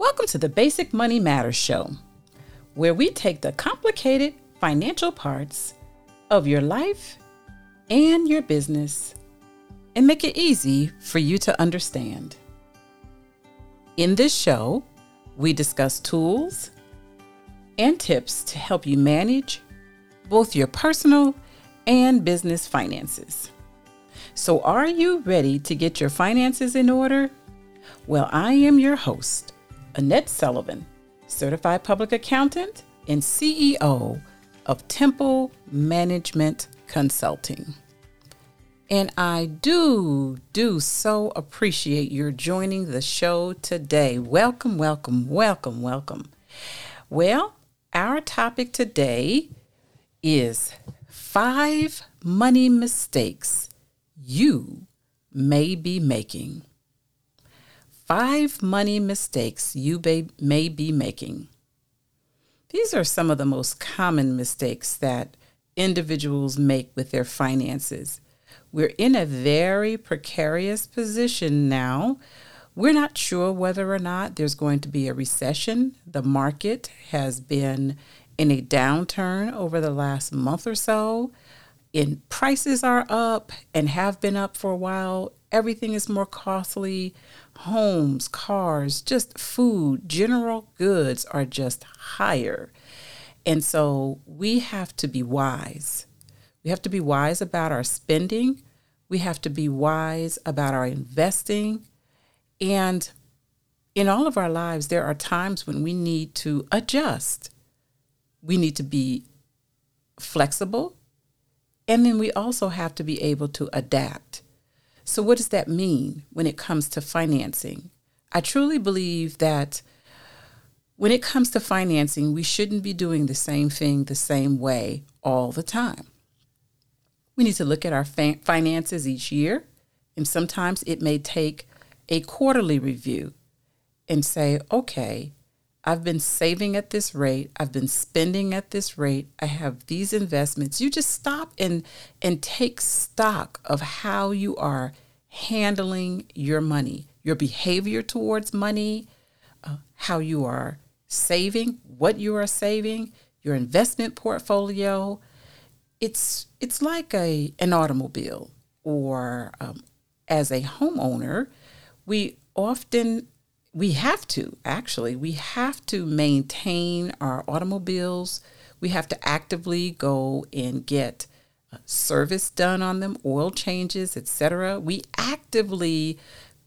Welcome to the Basic Money Matters Show, where we take the complicated financial parts of your life and your business and make it easy for you to understand. In this show, we discuss tools and tips to help you manage both your personal and business finances. So, are you ready to get your finances in order? Well, I am your host, Annette Sullivan, certified public accountant and CEO of Temple Management Consulting. And I do, do so appreciate your joining the show today. Welcome, welcome, welcome, welcome. Well, our topic today is five money mistakes you may be making five money mistakes you may be making. These are some of the most common mistakes that individuals make with their finances. We're in a very precarious position now. We're not sure whether or not there's going to be a recession. The market has been in a downturn over the last month or so. And prices are up and have been up for a while. Everything is more costly homes, cars, just food, general goods are just higher. And so we have to be wise. We have to be wise about our spending. We have to be wise about our investing. And in all of our lives, there are times when we need to adjust. We need to be flexible. And then we also have to be able to adapt. So, what does that mean when it comes to financing? I truly believe that when it comes to financing, we shouldn't be doing the same thing the same way all the time. We need to look at our finances each year, and sometimes it may take a quarterly review and say, okay, I've been saving at this rate, I've been spending at this rate, I have these investments. You just stop and and take stock of how you are handling your money, your behavior towards money, uh, how you are saving, what you are saving, your investment portfolio. It's it's like a an automobile or um, as a homeowner, we often we have to actually. We have to maintain our automobiles. We have to actively go and get uh, service done on them oil changes etc we actively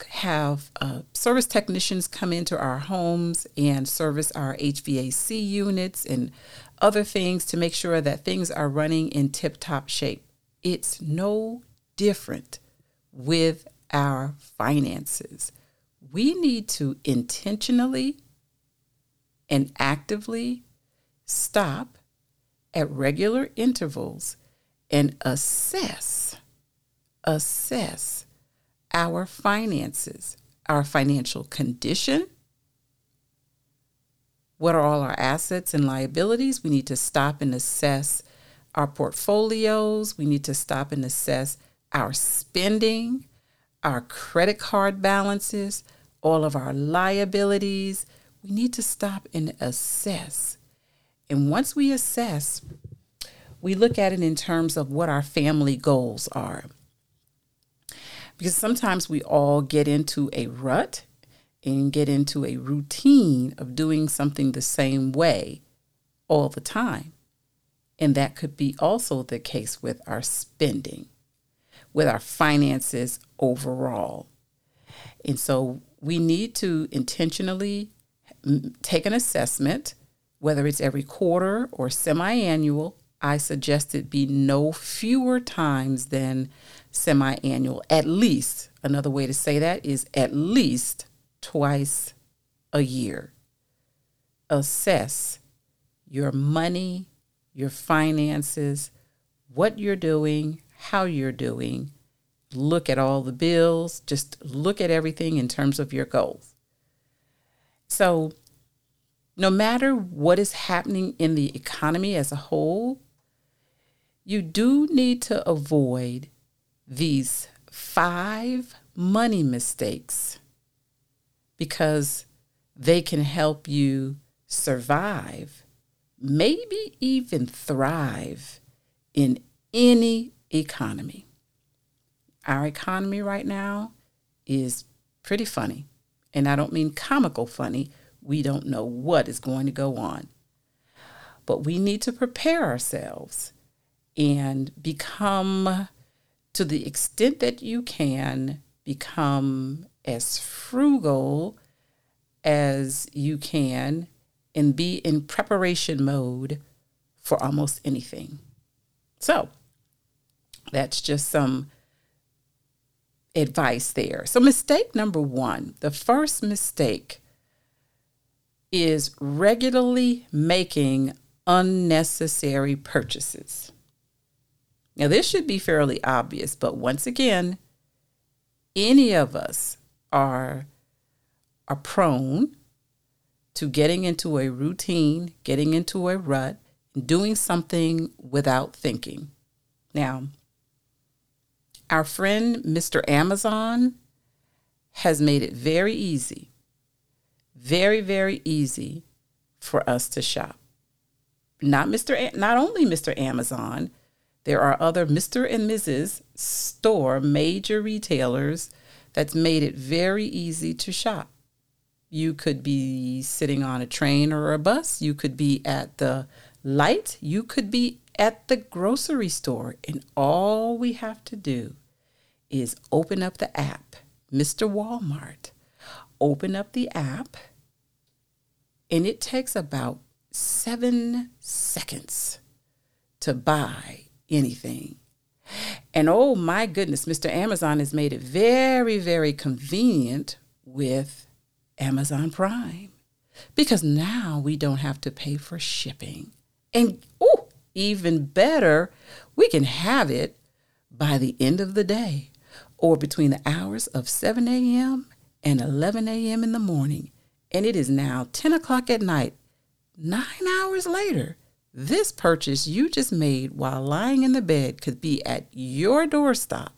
have uh, service technicians come into our homes and service our hvac units and other things to make sure that things are running in tip top shape. It's no different with our finances we need to intentionally and actively stop at regular intervals and assess assess our finances, our financial condition, what are all our assets and liabilities? We need to stop and assess our portfolios. We need to stop and assess our spending, our credit card balances, all of our liabilities. We need to stop and assess. And once we assess, we look at it in terms of what our family goals are. Because sometimes we all get into a rut and get into a routine of doing something the same way all the time. And that could be also the case with our spending, with our finances overall. And so we need to intentionally take an assessment, whether it's every quarter or semi annual. I suggest it be no fewer times than semi annual, at least. Another way to say that is at least twice a year. Assess your money, your finances, what you're doing, how you're doing, look at all the bills, just look at everything in terms of your goals. So, no matter what is happening in the economy as a whole, you do need to avoid these five money mistakes because they can help you survive, maybe even thrive in any economy. Our economy right now is pretty funny. And I don't mean comical funny. We don't know what is going to go on. But we need to prepare ourselves and become, to the extent that you can, become as frugal as you can and be in preparation mode for almost anything. So, that's just some advice there. So, mistake number one the first mistake is regularly making unnecessary purchases. Now, this should be fairly obvious, but once again, any of us are, are prone to getting into a routine, getting into a rut, doing something without thinking. Now, our friend Mr. Amazon has made it very easy, very, very easy for us to shop. Not Mr. A- not only Mr. Amazon, there are other Mr. and Mrs. store major retailers that's made it very easy to shop. You could be sitting on a train or a bus, you could be at the light, you could be at the grocery store, and all we have to do is open up the app, Mr. Walmart. Open up the app, and it takes about seven seconds to buy anything. And oh my goodness, Mr. Amazon has made it very, very convenient with Amazon Prime because now we don't have to pay for shipping. And oh, even better, we can have it by the end of the day or between the hours of 7 a.m. and 11 a.m. in the morning. And it is now 10 o'clock at night. Nine hours later, this purchase you just made while lying in the bed could be at your doorstop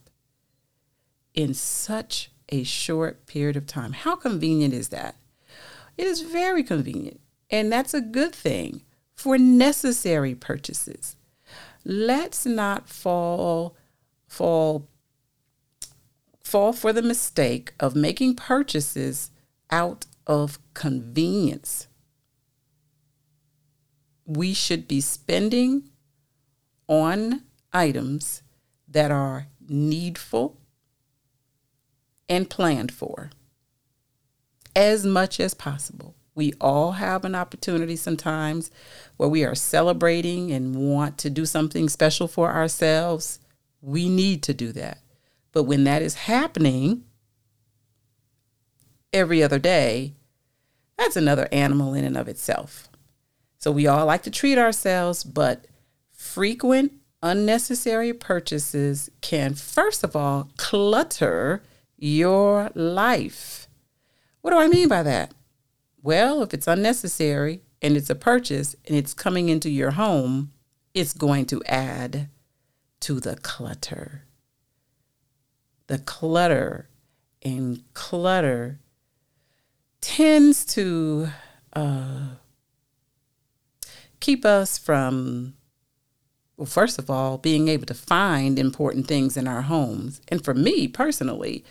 in such a short period of time. How convenient is that? It is very convenient. And that's a good thing for necessary purchases. Let's not fall fall fall for the mistake of making purchases out of convenience. We should be spending on items that are needful and planned for as much as possible. We all have an opportunity sometimes where we are celebrating and want to do something special for ourselves. We need to do that. But when that is happening every other day, that's another animal in and of itself. So we all like to treat ourselves, but frequent unnecessary purchases can, first of all, clutter your life. What do I mean by that? Well, if it's unnecessary and it's a purchase and it's coming into your home, it's going to add to the clutter the clutter and clutter tends to uh, keep us from, well, first of all, being able to find important things in our homes. And for me personally,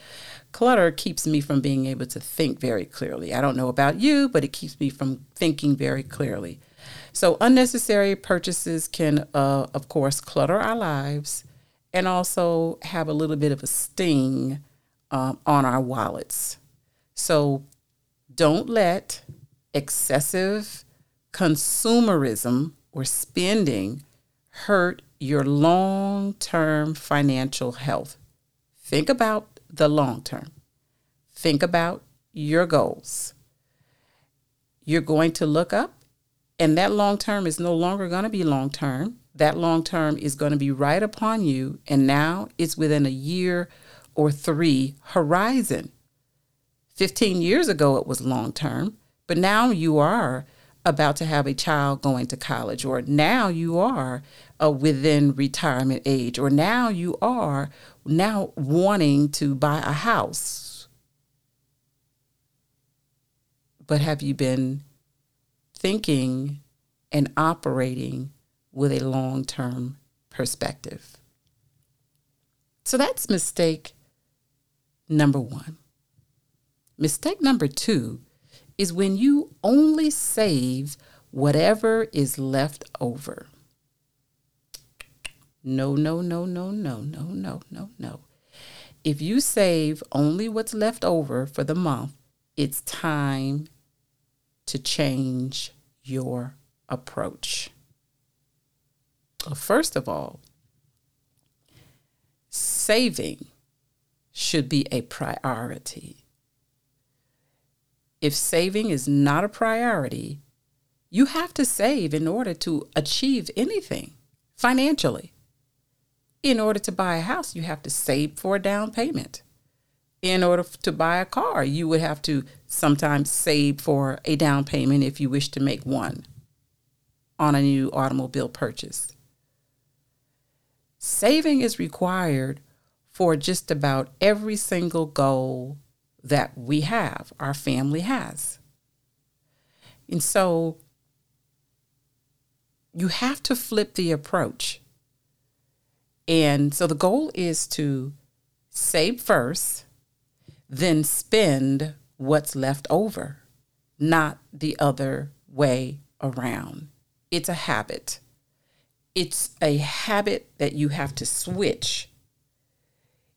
clutter keeps me from being able to think very clearly. I don't know about you, but it keeps me from thinking very clearly. So, unnecessary purchases can, uh, of course, clutter our lives and also have a little bit of a sting um, on our wallets. So don't let excessive consumerism or spending hurt your long term financial health. Think about the long term, think about your goals. You're going to look up, and that long term is no longer going to be long term that long term is going to be right upon you. And now it's within a year or three horizon. 15 years ago, it was long term, but now you are about to have a child going to college, or now you are uh, within retirement age, or now you are now wanting to buy a house. but have you been thinking and operating with a long term perspective? So that's mistake number one. Mistake number two is when you only save whatever is left over. No, no, no, no, no, no, no, no, no. If you save only what's left over for the month, it's time to change your approach. First of all, saving should be a priority. If saving is not a priority, you have to save in order to achieve anything financially. In order to buy a house, you have to save for a down payment. In order to buy a car, you would have to sometimes save for a down payment if you wish to make one on a new automobile purchase. Saving is required for just about every single goal that we have, our family has. And so you have to flip the approach. And so the goal is to save first, then spend what's left over, not the other way around. It's a habit. It's a habit that you have to switch.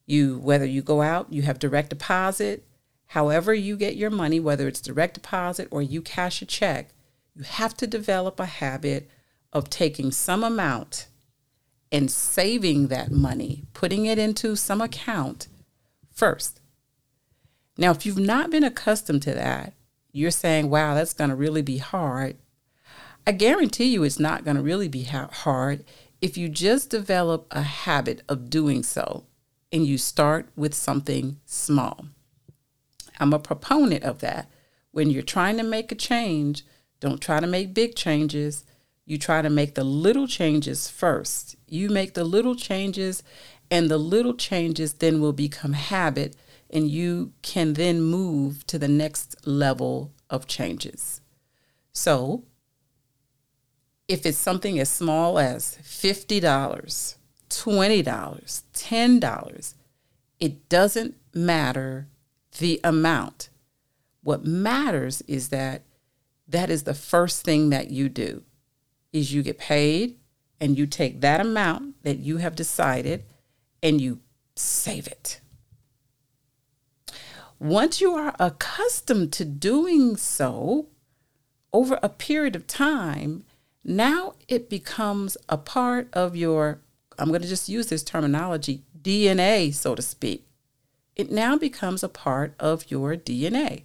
You whether you go out, you have direct deposit, however you get your money, whether it's direct deposit or you cash a check, you have to develop a habit of taking some amount and saving that money, putting it into some account first. Now, if you've not been accustomed to that, you're saying, wow, that's going to really be hard. I guarantee you it's not going to really be hard if you just develop a habit of doing so and you start with something small. I'm a proponent of that. When you're trying to make a change, don't try to make big changes. You try to make the little changes first. You make the little changes, and the little changes then will become habit, and you can then move to the next level of changes. So, if it's something as small as $50, $20, $10, it doesn't matter the amount. What matters is that that is the first thing that you do is you get paid and you take that amount that you have decided and you save it. Once you are accustomed to doing so over a period of time, now it becomes a part of your, I'm going to just use this terminology, DNA, so to speak it now becomes a part of your DNA.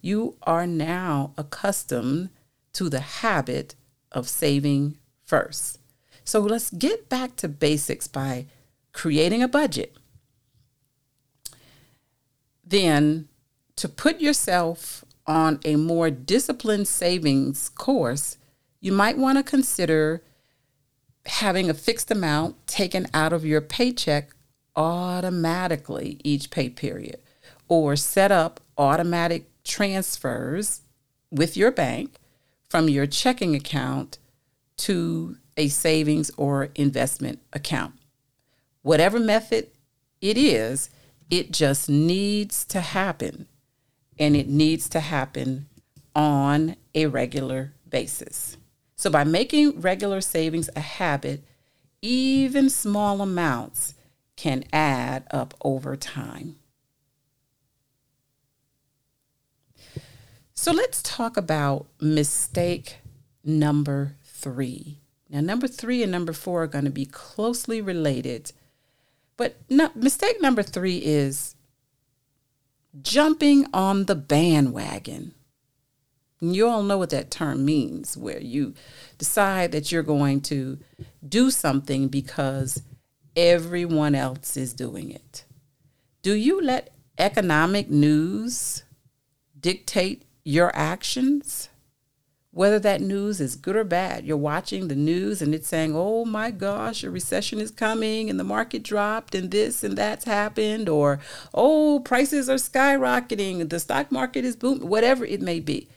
You are now accustomed to the habit of saving first. So let's get back to basics by creating a budget. Then, to put yourself on a more disciplined savings course, you might want to consider having a fixed amount taken out of your paycheck automatically each pay period or set up automatic transfers with your bank from your checking account to a savings or investment account. Whatever method it is, it just needs to happen and it needs to happen on a regular basis. So, by making regular savings a habit, even small amounts can add up over time. So let's talk about mistake number three. Now, number three and number four are going to be closely related, but no, mistake number three is jumping on the bandwagon. You all know what that term means, where you decide that you're going to do something because everyone else is doing it. Do you let economic news dictate your actions? Whether that news is good or bad, you're watching the news and it's saying, oh my gosh, a recession is coming and the market dropped and this and that's happened, or oh, prices are skyrocketing, the stock market is booming, whatever it may be.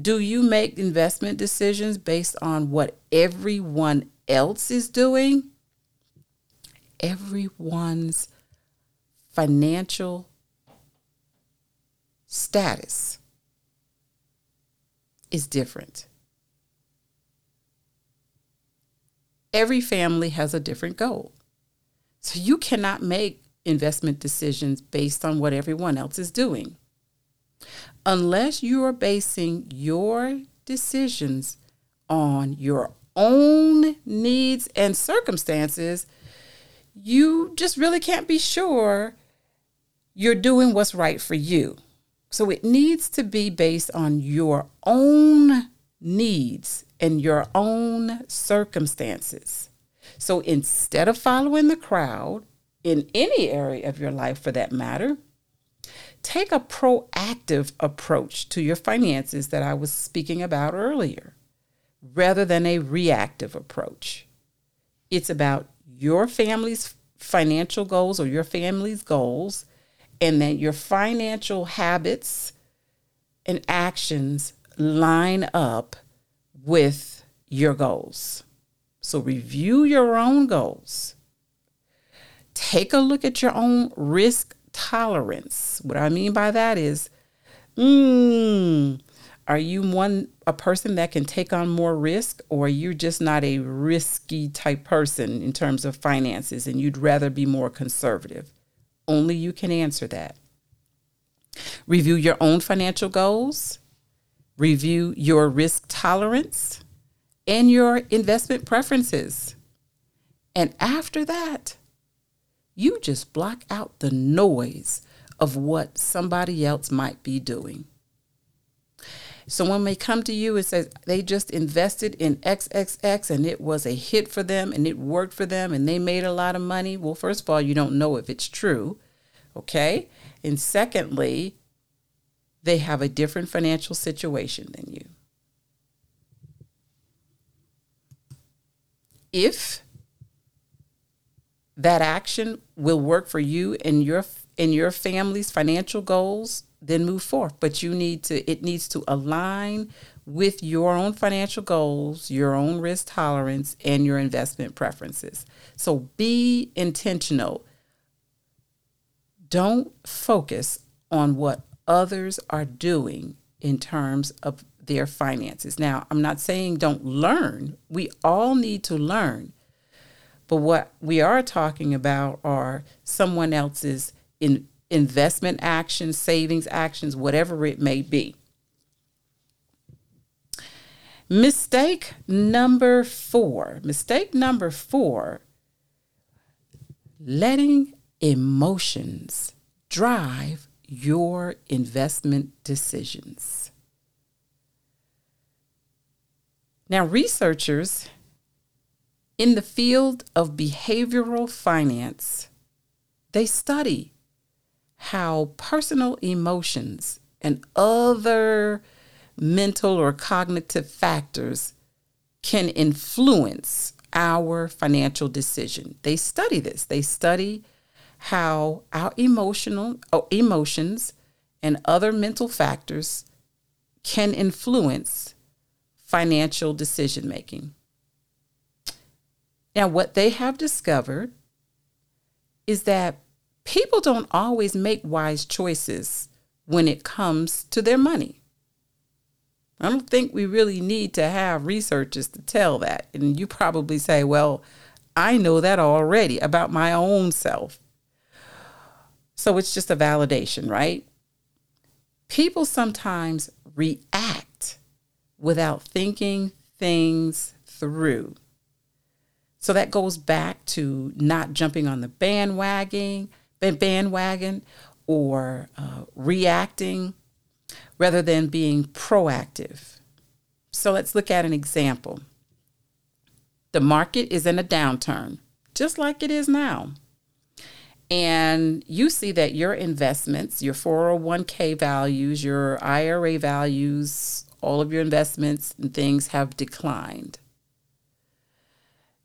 Do you make investment decisions based on what everyone else is doing? Everyone's financial status is different. Every family has a different goal. So you cannot make investment decisions based on what everyone else is doing. Unless you are basing your decisions on your own needs and circumstances, you just really can't be sure you're doing what's right for you. So it needs to be based on your own needs and your own circumstances. So instead of following the crowd in any area of your life for that matter, take a proactive approach to your finances that I was speaking about earlier rather than a reactive approach. It's about your family's financial goals or your family's goals, and that your financial habits and actions line up with your goals. So review your own goals. Take a look at your own risk tolerance. What I mean by that is, mm, are you one a person that can take on more risk or you're just not a risky type person in terms of finances and you'd rather be more conservative? Only you can answer that. Review your own financial goals, review your risk tolerance, and your investment preferences. And after that, you just block out the noise of what somebody else might be doing. So when they come to you and says they just invested in XXX and it was a hit for them and it worked for them and they made a lot of money, well, first of all, you don't know if it's true, okay? And secondly, they have a different financial situation than you. if that action will work for you and your and your family's financial goals, then move forth. But you need to it needs to align with your own financial goals, your own risk tolerance, and your investment preferences. So be intentional. Don't focus on what others are doing in terms of their finances. Now, I'm not saying don't learn. We all need to learn. But what we are talking about are someone else's in investment actions, savings actions, whatever it may be. Mistake number four. Mistake number four letting emotions drive your investment decisions. Now, researchers in the field of behavioral finance, they study how personal emotions and other mental or cognitive factors can influence our financial decision. They study this. They study how our emotional oh, emotions and other mental factors can influence financial decision making. Now, what they have discovered is that people don't always make wise choices when it comes to their money. I don't think we really need to have researchers to tell that. And you probably say, well, I know that already about my own self. So it's just a validation, right? People sometimes react without thinking things through. So that goes back to not jumping on the bandwagon, bandwagon, or uh, reacting rather than being proactive. So let's look at an example. The market is in a downturn, just like it is now. And you see that your investments, your 401k values, your IRA values, all of your investments and things have declined.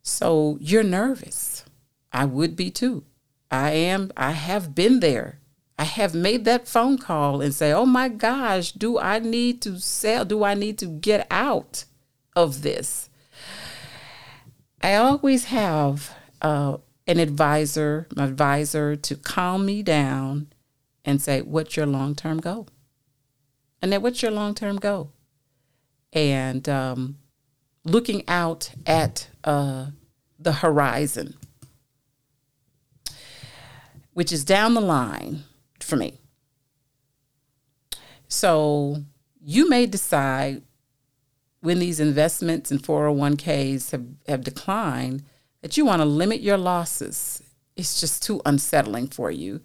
So you're nervous. I would be too. I am, I have been there. I have made that phone call and say, oh my gosh, do I need to sell? Do I need to get out of this? I always have uh, an advisor, my advisor to calm me down and say, what's your long term goal? And then what's your long term goal? And um, looking out at uh, the horizon, which is down the line for me. So you may decide when these investments in 401ks have, have declined that you want to limit your losses. It's just too unsettling for you.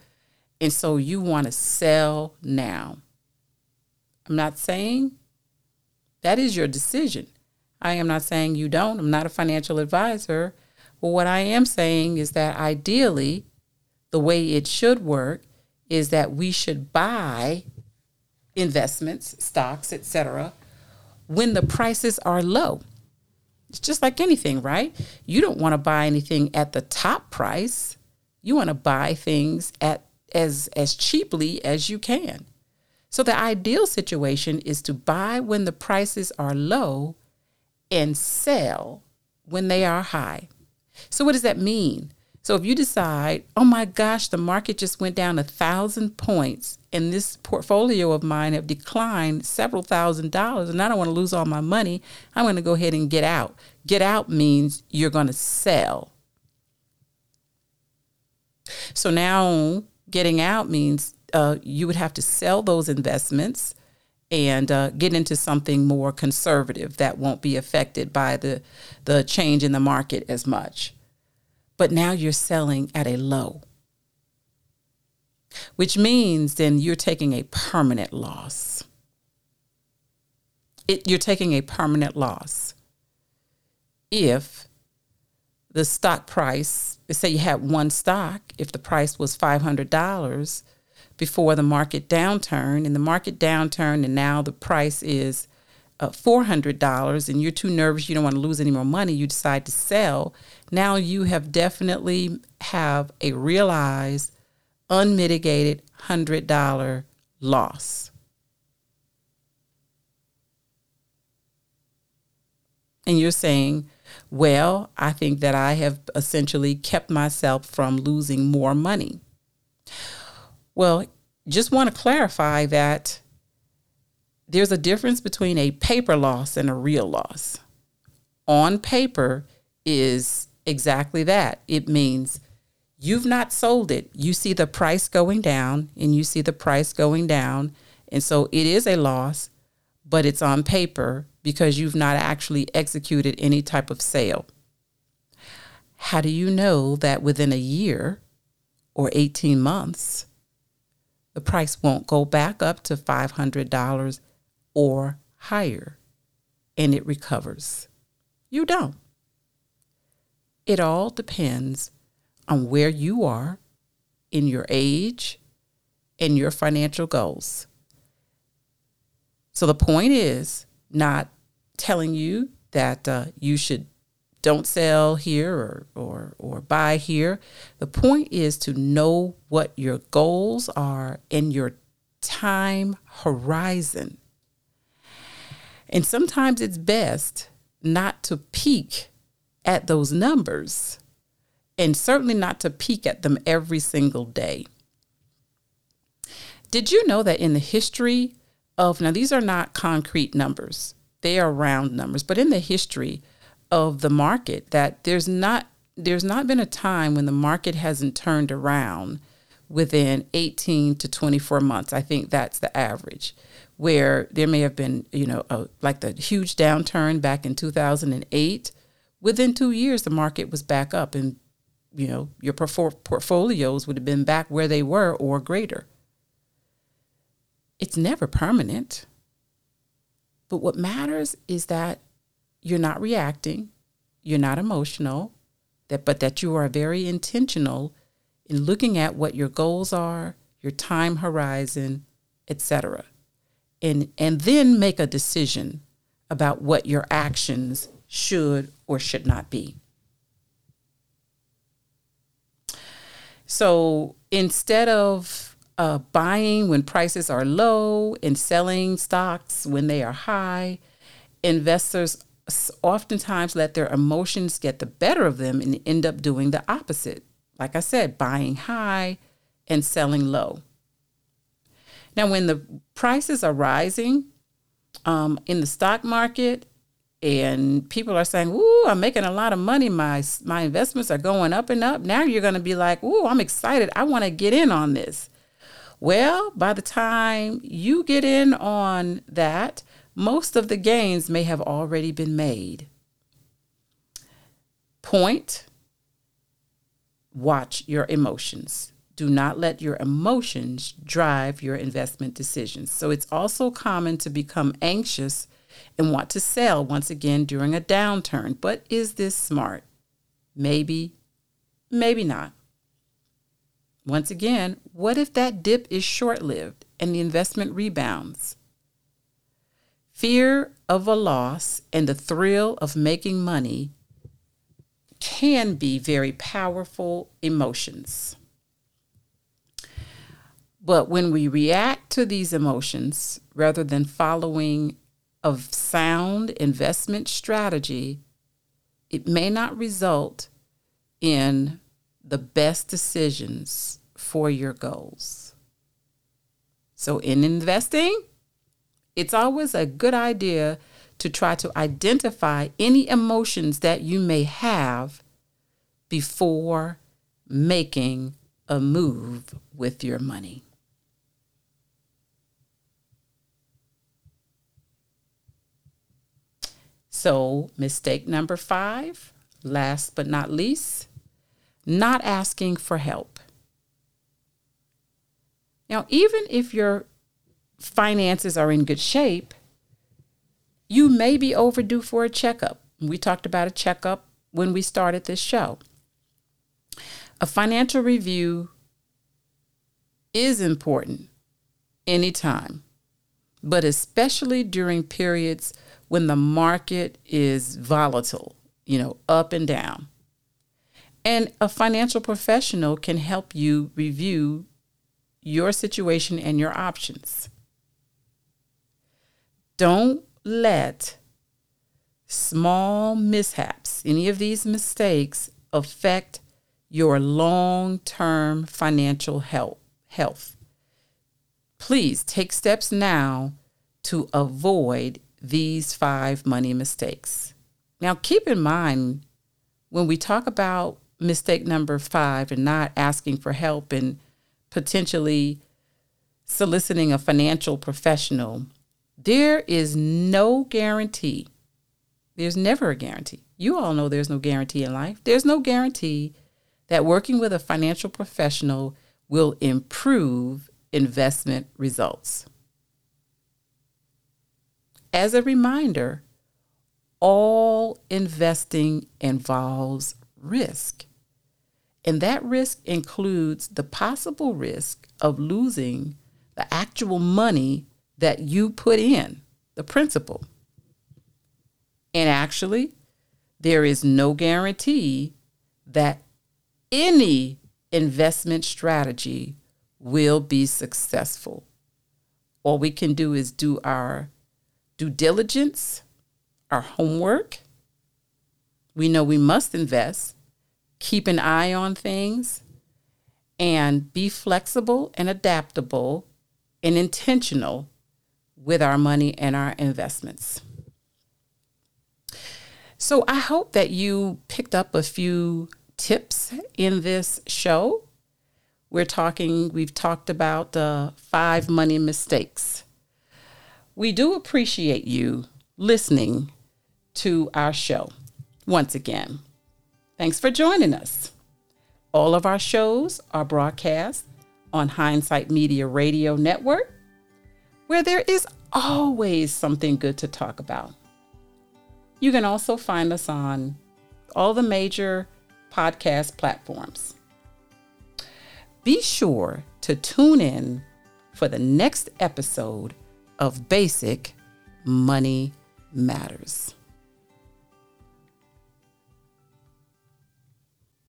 And so you want to sell now. I'm not saying that is your decision. I am not saying you don't. I'm not a financial advisor. But what I am saying is that ideally, the way it should work is that we should buy investments, stocks, etc., when the prices are low. It's just like anything, right? You don't want to buy anything at the top price. You want to buy things at as as cheaply as you can. So the ideal situation is to buy when the prices are low and sell when they are high. So what does that mean? So if you decide, oh my gosh, the market just went down a thousand points and this portfolio of mine have declined several thousand dollars and I don't want to lose all my money, I'm going to go ahead and get out. Get out means you're going to sell. So now getting out means uh, you would have to sell those investments and uh, get into something more conservative that won't be affected by the the change in the market as much but now you're selling at a low, which means then you're taking a permanent loss. It, you're taking a permanent loss if the stock price, say you had one stock, if the price was $500 before the market downturn, and the market downturn, and now the price is uh, $400 and you're too nervous, you don't want to lose any more money, you decide to sell, now you have definitely have a realized unmitigated $100 loss. And you're saying, well, I think that I have essentially kept myself from losing more money. Well, just want to clarify that there's a difference between a paper loss and a real loss. On paper is exactly that. It means you've not sold it. You see the price going down and you see the price going down. And so it is a loss, but it's on paper because you've not actually executed any type of sale. How do you know that within a year or 18 months, the price won't go back up to $500 or higher and it recovers. You don't. It all depends on where you are in your age and your financial goals. So the point is not telling you that uh, you should don't sell here or, or or buy here. The point is to know what your goals are and your time horizon and sometimes it's best not to peek at those numbers and certainly not to peek at them every single day. Did you know that in the history of, now these are not concrete numbers, they are round numbers, but in the history of the market, that there's not there's not been a time when the market hasn't turned around within 18 to 24 months. I think that's the average where there may have been, you know, a, like the huge downturn back in 2008. Within two years, the market was back up, and you know your portfolios would have been back where they were or greater. It's never permanent. But what matters is that you're not reacting, you're not emotional, that but that you are very intentional in looking at what your goals are, your time horizon, etc and and then make a decision about what your actions should or should not be. So instead of uh, buying when prices are low and selling stocks when they are high. Investors oftentimes let their emotions get the better of them and end up doing the opposite. Like I said, buying high and selling low. Now, when the prices are rising um, in the stock market and people are saying, "Ooh, I'm making a lot of money. My my investments are going up and up." Now you're going to be like, "Ooh, I'm excited. I want to get in on this." Well, by the time you get in on that, most of the gains may have already been made. Point watch your emotions do not let your emotions drive your investment decisions. So it's also common to become anxious and want to sell once again during a downturn. But is this smart? Maybe, maybe not. Once again, what if that dip is short lived and the investment rebounds? Fear of a loss and the thrill of making money can be very powerful emotions. But when we react to these emotions rather than following a sound investment strategy, it may not result in the best decisions for your goals. So, in investing, it's always a good idea to try to identify any emotions that you may have before making a move with your money. So, mistake number five, last but not least, not asking for help. Now, even if your finances are in good shape, you may be overdue for a checkup. We talked about a checkup when we started this show. A financial review is important anytime, but especially during periods when the market is volatile, you know, up and down. And a financial professional can help you review your situation and your options. Don't let small mishaps, any of these mistakes, affect your long term financial health. Please take steps now to avoid these five money mistakes. Now, keep in mind when we talk about mistake number five and not asking for help and potentially soliciting a financial professional, there is no guarantee. There's never a guarantee. You all know there's no guarantee in life. There's no guarantee that working with a financial professional will improve investment results. As a reminder, all investing involves risk. And that risk includes the possible risk of losing the actual money that you put in, the principal. And actually, there is no guarantee that any investment strategy will be successful. All we can do is do our due diligence, our homework. We know we must invest, keep an eye on things, and be flexible and adaptable and intentional with our money and our investments. So I hope that you picked up a few tips in this show. We're talking, we've talked about the five money mistakes we do appreciate you listening to our show once again. Thanks for joining us. All of our shows are broadcast on Hindsight Media Radio Network, where there is always something good to talk about. You can also find us on all the major podcast platforms. Be sure to tune in for the next episode of Basic Money Matters.